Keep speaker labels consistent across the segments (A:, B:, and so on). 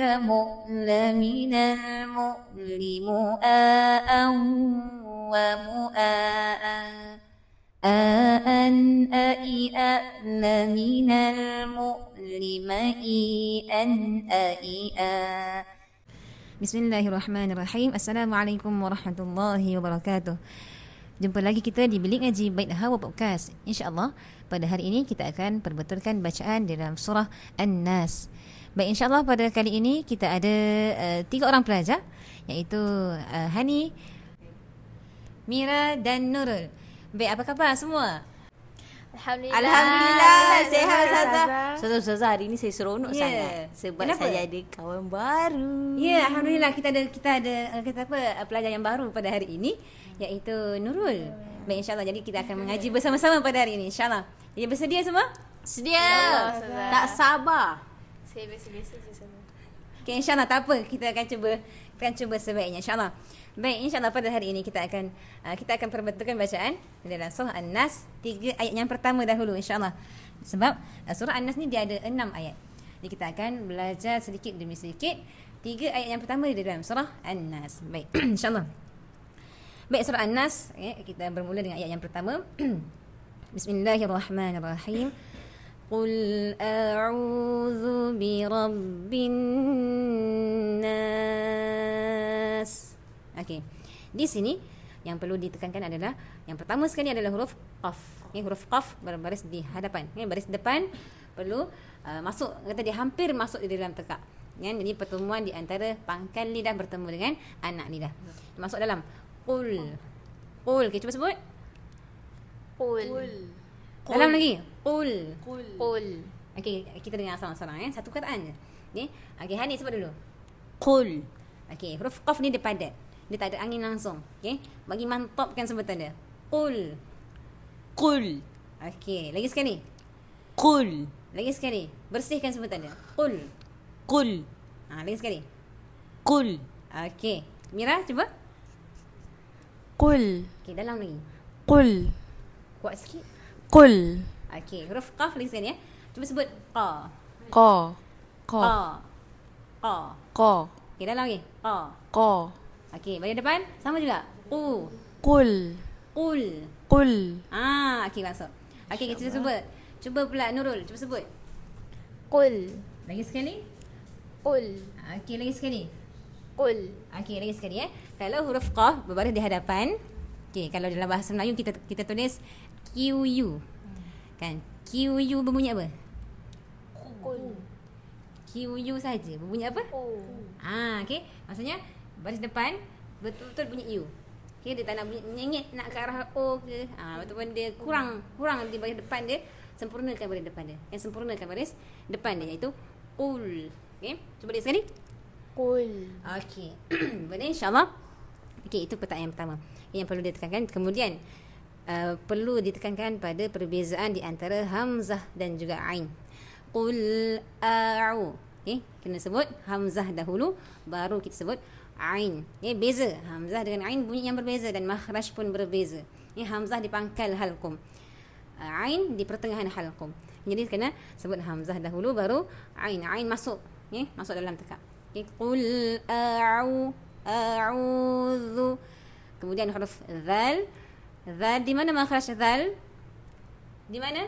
A: المؤل مؤاء ومؤاء بسم الله الرحمن الرحيم. السلام عليكم ورحمة الله وبركاته. Jumpa lagi kita di Bilik Ngaji Bait Hawa Podcast. InsyaAllah pada hari ini kita akan perbetulkan bacaan dalam surah An-Nas. Baik insyaAllah pada kali ini kita ada uh, tiga orang pelajar iaitu uh, Hani, Mira dan Nurul. Baik apa khabar semua?
B: Alhamdulillah.
C: Alhamdulillah Sehat
B: Ustazah.
C: Ustazah Ustazah hari ni saya seronok
A: Ya.
C: sangat Sebab
A: Kenapa?
C: saya ada kawan baru
A: Ya, alhamdulillah kita ada kita ada uh, kata apa uh, pelajar yang baru pada hari ini iaitu Nurul. Baik insyaAllah jadi kita akan mengaji bersama-sama pada hari ini insyaAllah. Jadi bersedia semua?
C: Sedia
B: Ustazah.
C: Tak sabar
B: Saya biasa-biasa je sama.
A: Okay, insyaAllah tak apa. Kita akan cuba kita akan cuba sebaiknya insyaAllah. Baik, insyaAllah pada hari ini kita akan uh, kita akan perbetulkan bacaan dalam surah An-Nas tiga ayat yang pertama dahulu insyaAllah. Sebab uh, surah An-Nas ni dia ada enam ayat. Jadi kita akan belajar sedikit demi sedikit tiga ayat yang pertama di dalam surah An-Nas. Baik, insyaAllah. Baik, surah An-Nas ya, kita bermula dengan ayat yang pertama. Bismillahirrahmanirrahim. قل أعوذ برب الناس Okey. Di sini yang perlu ditekankan adalah yang pertama sekali adalah huruf qaf. Okay, huruf qaf berbaris di hadapan. Okay, baris depan perlu uh, masuk kata dia hampir masuk di dalam tekak. Ya, jadi pertemuan di antara pangkal lidah bertemu dengan anak lidah. Masuk dalam qul. Qul. Okay, cuba sebut.
B: Qul.
A: Dalam lagi. Qul.
B: Qul.
A: Okey, kita dengar seorang-seorang eh. Satu kataan je. Okey. Okey, Hani sebut dulu.
C: Qul
A: Okey, huruf qaf ni dia padat dia tak ada angin langsung. Okay. Bagi mantapkan sebutan dia. Kul.
C: Kul.
A: Okay. Lagi sekali.
C: Kul.
A: Lagi sekali. Bersihkan sebutan dia. Kul.
C: Kul.
A: Ha, lagi sekali.
C: Kul.
A: Okay. Mira, cuba.
D: Kul.
A: Okay, dalam lagi.
D: Kul.
A: Kuat sikit.
D: Kul.
A: Okay, huruf Qaf lagi sekali ya. Cuba sebut Qa.
D: Qa.
A: Qa. Qa.
D: Qa.
A: Okay, dalam lagi. Qa.
D: Qa.
A: Okey, bagian depan sama juga. U.
D: Kul.
A: Kul.
D: Kul.
A: Ah, okey masuk. Okey, kita Allah. cuba. Cuba pula Nurul, cuba sebut.
B: Kul.
A: Lagi sekali.
B: Kul.
A: Okey, lagi sekali.
B: Kul.
A: Okey, lagi sekali eh. Kalau huruf qaf berbaris di hadapan, okey, kalau dalam bahasa Melayu kita kita tulis QU. Kan? QU berbunyi apa?
B: Qul.
A: QU saja berbunyi apa?
B: Qul.
A: Ah, okey. Maksudnya baris depan betul-betul bunyi U. Okey, dia tak nak bunyi nyengit nak ke arah O ke. Ah, ataupun dia kurang kurang di baris depan dia, sempurnakan baris depan dia. Yang sempurnakan baris depan dia iaitu qul. Okey, cuba dia sekali.
B: Qul.
A: Okey. Boleh insya-Allah. Okey, itu pertanyaan pertama. Yang perlu ditekankan. Kemudian uh, perlu ditekankan pada perbezaan di antara hamzah dan juga ain. Qul a'u. Okey, kena sebut hamzah dahulu baru kita sebut ain. Okey, beza hamzah dengan ain bunyi yang berbeza dan makhraj pun berbeza. Ini hamzah di pangkal halqum. Uh, ain di pertengahan halqum. Jadi kena sebut hamzah dahulu baru ain. Ain masuk, okey, masuk dalam tekak. Okey, qul a'u a'udzu. Kemudian huruf zal. Zal di mana makhraj zal? Di mana?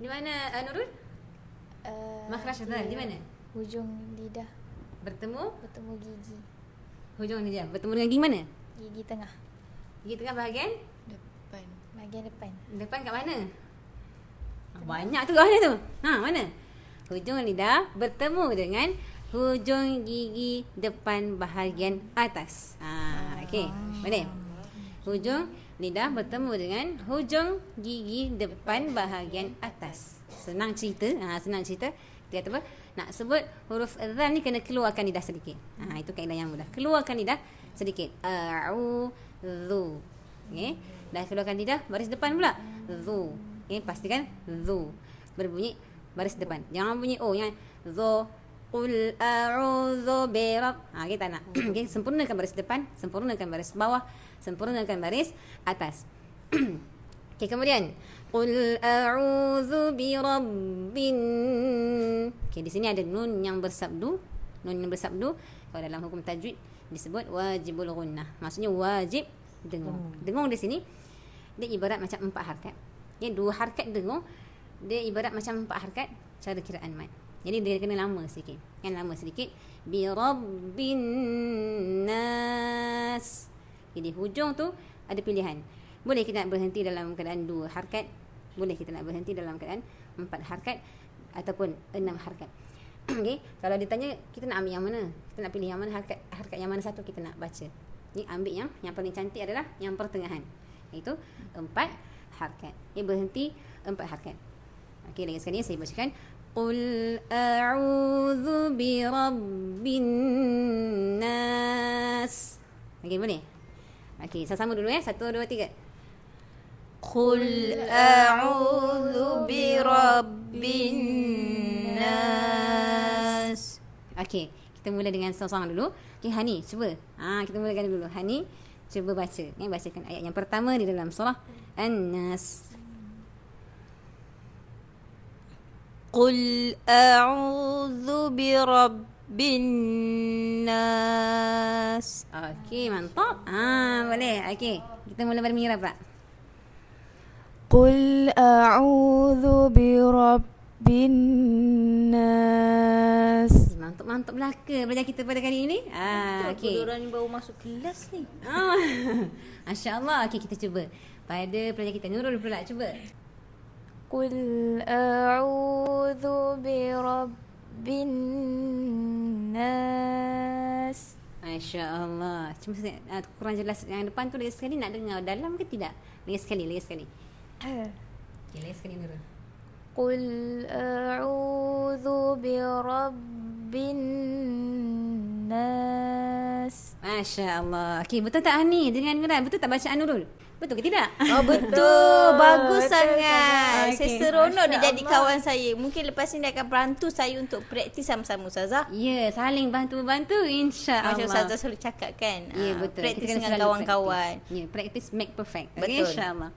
A: Di mana uh, Nurul?
B: Uh,
A: Makhraj zal di mana?
B: Hujung lidah
A: Bertemu
B: bertemu gigi.
A: Hujung lidah. Bertemu dengan gigi mana?
B: Gigi tengah.
A: Gigi tengah bahagian
D: depan
B: Bahagian depan.
A: depan kat mana? Ah, Banyak tu mana tu? Ha, mana? Hujung lidah bertemu dengan hujung gigi depan bahagian atas. Ha, okey. Boleh? Hujung lidah bertemu dengan hujung gigi depan bahagian atas. Senang cerita. Ha, senang cerita. Dia kata apa? Nak sebut huruf zal ni kena keluarkan lidah sedikit. Ha, itu kaedah yang mudah. Keluarkan lidah sedikit. A'udzu. Okey. Dah keluarkan lidah baris depan pula. Zu. Okey, pastikan zu. Berbunyi baris depan. Jangan bunyi o yang zu. Qul a'udzu birab. Ha, kita nak. Okey, sempurnakan baris depan, sempurnakan baris bawah, sempurnakan baris atas. Okey, kemudian qul a'udzu birabbin Okey, di sini ada nun yang bersabdu. Nun yang bersabdu kalau dalam hukum tajwid disebut wajibul gunnah. Maksudnya wajib dengung. Dengung di sini dia ibarat macam empat harkat. Ya, dua harkat dengung dia ibarat macam empat harkat cara kiraan mat. Jadi dia kena lama sikit. Kan lama sedikit. Bi rabbin nas. Jadi hujung tu ada pilihan. Boleh kita nak berhenti dalam keadaan dua harkat. Boleh kita nak berhenti dalam keadaan empat harkat ataupun enam harkat. Okey, kalau ditanya kita nak ambil yang mana? Kita nak pilih yang mana harkat harkat yang mana satu kita nak baca. Ni ambil yang yang paling cantik adalah yang pertengahan. Iaitu empat harkat. Ini berhenti empat harkat. Okey, lagi sekali saya bacakan Qul a'udzu bi rabbin nas. Okey, boleh? Okey, sama-sama dulu ya. Satu, dua, tiga.
C: قل أعوذ برب الناس
A: Okey, kita mula dengan seorang dulu. Okey, Hani, cuba. Ha, kita mulakan dulu. Hani, cuba baca. Ni bacakan ayat yang pertama di dalam surah An-Nas.
C: قل أعوذ برب الناس
A: Okey, mantap. Ah, boleh. Okey, kita mula pada Mira pula.
B: قل أعوذ برب الناس
A: Mantap, mantap belaka belajar kita pada kali ini. Ah, okey.
C: Orang ni baru masuk kelas ni
A: Ah, Masya Allah. Okey, kita cuba. Pada pelajar kita Nurul pula cuba.
B: قل أعوذ برب الناس
A: Masya Allah. Cuma saya, uh, kurang jelas yang depan tu lagi sekali nak dengar dalam ke tidak? Lagi sekali, lagi sekali. Okay, let's kena Qul
B: a'udhu bi rabbin nas.
A: Masya Allah. okay, Betul tak Hani? Dengan Nuran? Betul tak bacaan Nurul? Betul ke tidak?
C: Oh betul. Bagus
B: betul
C: sangat.
A: okay.
C: Saya seronok dia jadi kawan saya. Mungkin lepas ni dia akan bantu saya untuk praktis sama-sama Ustazah.
A: Ya yeah, saling bantu-bantu insya Allah
C: Macam Ustazah selalu cakap kan
A: Ya
C: yeah,
A: betul.
C: Praktis dengan kawan-kawan.
A: Ya yeah, praktis make perfect. Okay,
C: Betul.
A: InsyaAllah.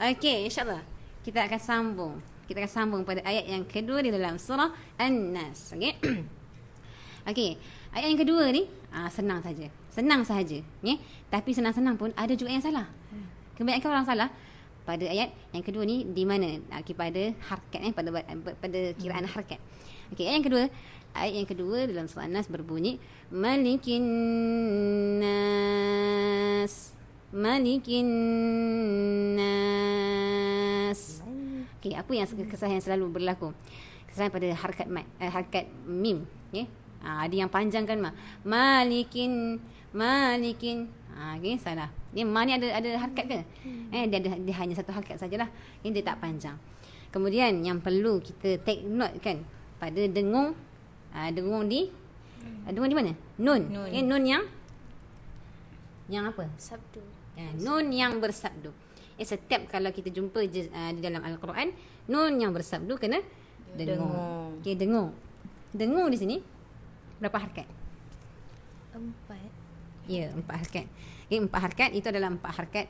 A: Okey, insya-Allah. Kita akan sambung. Kita akan sambung pada ayat yang kedua di dalam surah An-Nas. Okey. Okey, ayat yang kedua ni ah, senang saja. Senang sahaja, ya. Tapi senang-senang pun ada juga yang salah. Kebanyakan orang salah pada ayat yang kedua ni di mana okay, pada harkat eh pada pada kiraan harkat. Okey, ayat yang kedua ayat yang kedua dalam surah An-Nas berbunyi Malikin nas Malikin nas. Okey, apa yang kesalahan yang selalu berlaku? Kesalahan pada harkat mat, eh, harkat mim, ya. Ha, ada yang panjangkan ma. Malikin malikin. Ha, okey, salah. Dia ma ni ada ada harkat ke? Eh, dia ada dia hanya satu harkat sajalah. Ini dia tak panjang. Kemudian yang perlu kita take note kan pada dengung uh, dengung di uh, dengung di mana? Nun.
C: Nun.
A: Eh, nun yang yang apa?
B: Sabtu
A: Ya, nun yang bersabdu. Eh, setiap kalau kita jumpa je, uh, di dalam Al-Quran, nun yang bersabdu kena dengung.
C: Dengung.
A: Okey, dengung. Dengung di sini berapa harkat?
B: Empat
A: Ya, empat harkat. Okay, empat harkat itu adalah empat harkat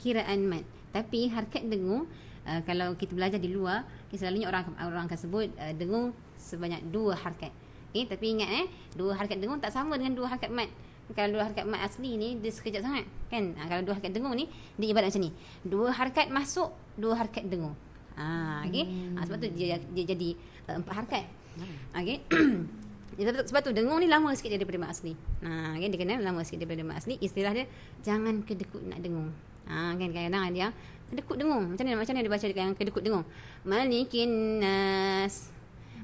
A: kiraan mat. Tapi harkat dengung uh, kalau kita belajar di luar, okay, selalunya orang orang akan sebut uh, dengung sebanyak dua harkat. Okay, tapi ingat eh, dua harkat dengung tak sama dengan dua harkat mat. Kalau dua harkat mat asli ni dia sekejap sangat kan. Ha, kalau dua harkat dengung ni dia ibarat macam ni. Dua harkat masuk, dua harkat dengung. Ha, okay. Ha, sebab tu dia, dia jadi uh, empat harkat. Okay. Ya, sebab, sebab tu dengung ni lama sikit daripada mat asli. Ha, kan dia kena lama sikit daripada mat asli. Istilah dia jangan kedekut nak dengung. Ha, kan kadang-kadang ada yang kedekut dengung. Macam mana macam mana dia baca yang kedekut dengung? Malikin nas.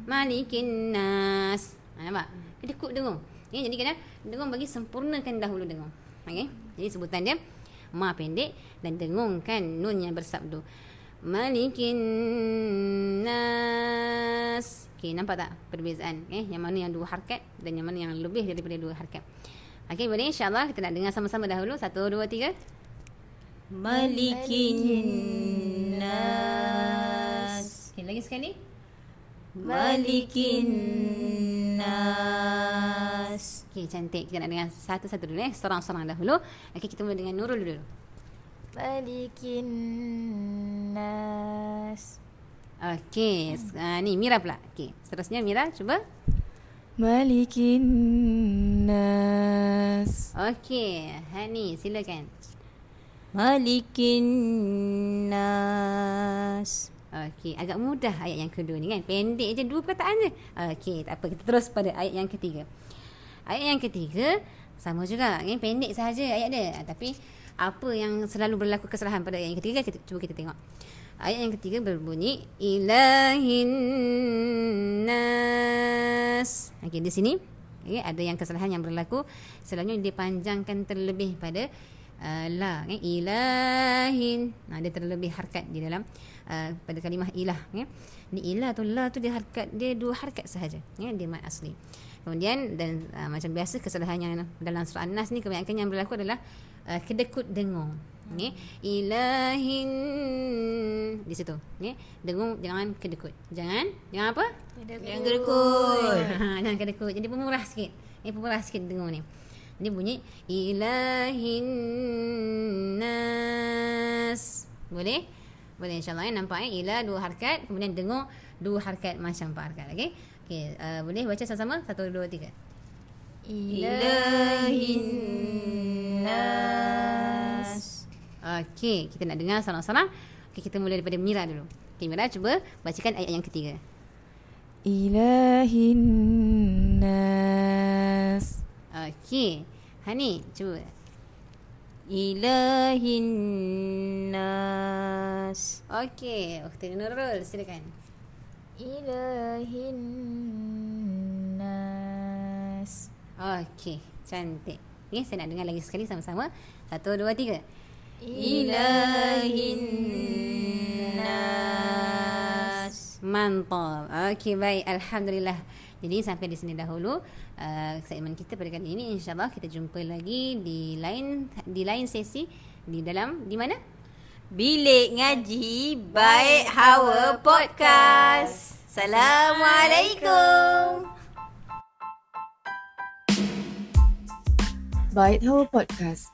A: Malikin nas. Ha, nampak? Kedekut dengung. Ya, jadi kena dengung bagi sempurnakan dahulu dengung. Okey. Jadi sebutan dia ma pendek dan dengung kan nun yang bersabdu. Malikin nas. Okey, nampak tak perbezaan eh yang mana yang dua harkat dan yang mana yang lebih daripada dua harkat. Okey, boleh insya-Allah kita nak dengar sama-sama dahulu. Satu, dua, tiga.
C: Malikin nas
A: Okey, lagi sekali.
C: Malikin nas
A: Okey, cantik. Kita nak dengar satu-satu dulu eh. Seorang-seorang dahulu. Okey, kita mula dengan Nurul dulu.
B: Malikin nas
A: Okey. Uh, ni Mira pula. Okey. Seterusnya Mira cuba.
D: Malikin nas.
A: Okey. Hani silakan.
C: Malikin nas.
A: Okey, agak mudah ayat yang kedua ni kan. Pendek je dua perkataan je. Okey, tak apa kita terus pada ayat yang ketiga. Ayat yang ketiga sama juga kan pendek sahaja ayat dia. Ah, Tapi apa yang selalu berlaku kesalahan pada ayat yang ketiga kita cuba kita tengok. Ayat yang ketiga berbunyi ilahin nas. Okey, di sini okay, ada yang kesalahan yang berlaku selalunya dipanjangkan terlebih pada uh, la kan ilahin. Nah, dia terlebih harkat di dalam uh, pada kalimah ilah ya. Di ilah tu la tu dia harkat dia dua harkat sahaja ya dia mad asli. Kemudian dan uh, macam biasa kesalahan yang dalam surah An-Nas ni kebanyakan yang berlaku adalah uh, kedekut dengung. Ya. Ilahin di situ ya. Dengung jangan kedekut. Jangan jangan apa?
C: Yang gerkut.
A: Ha, jangan kedekut. Jadi pemurah sikit. Ini pemurah sikit dengung ni. Dia bunyi ilahin nas. Boleh? Boleh insyaAllah ya. Nampak ya. Ila dua harkat. Kemudian dengung dua harkat macam empat harkat. Okey? Okey. Uh, boleh baca sama-sama? Satu, dua, tiga.
C: Ilahin nas.
A: Okey. Kita nak dengar sama-sama. Okey. Kita mula daripada Mira dulu. Okey. Mira cuba bacakan ayat yang ketiga.
D: Ilahin nas.
A: Okey. Hani cuba.
C: Ilahin nas.
A: Okey. Ukhti Nurul silakan.
B: Ilahin nas.
A: Okey. Cantik. Okey. Saya nak dengar lagi sekali sama-sama. Satu, dua, tiga.
C: Ilahin nas.
A: Mantap. Okey baik. Alhamdulillah. Jadi sampai di sini dahulu uh, segmen kita pada kali ini insyaallah kita jumpa lagi di lain di lain sesi di dalam di mana?
C: Bilik ngaji baik hawa podcast. Assalamualaikum.
E: Bait Hawa Podcast.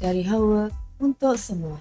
E: Dari Hawa untuk semua.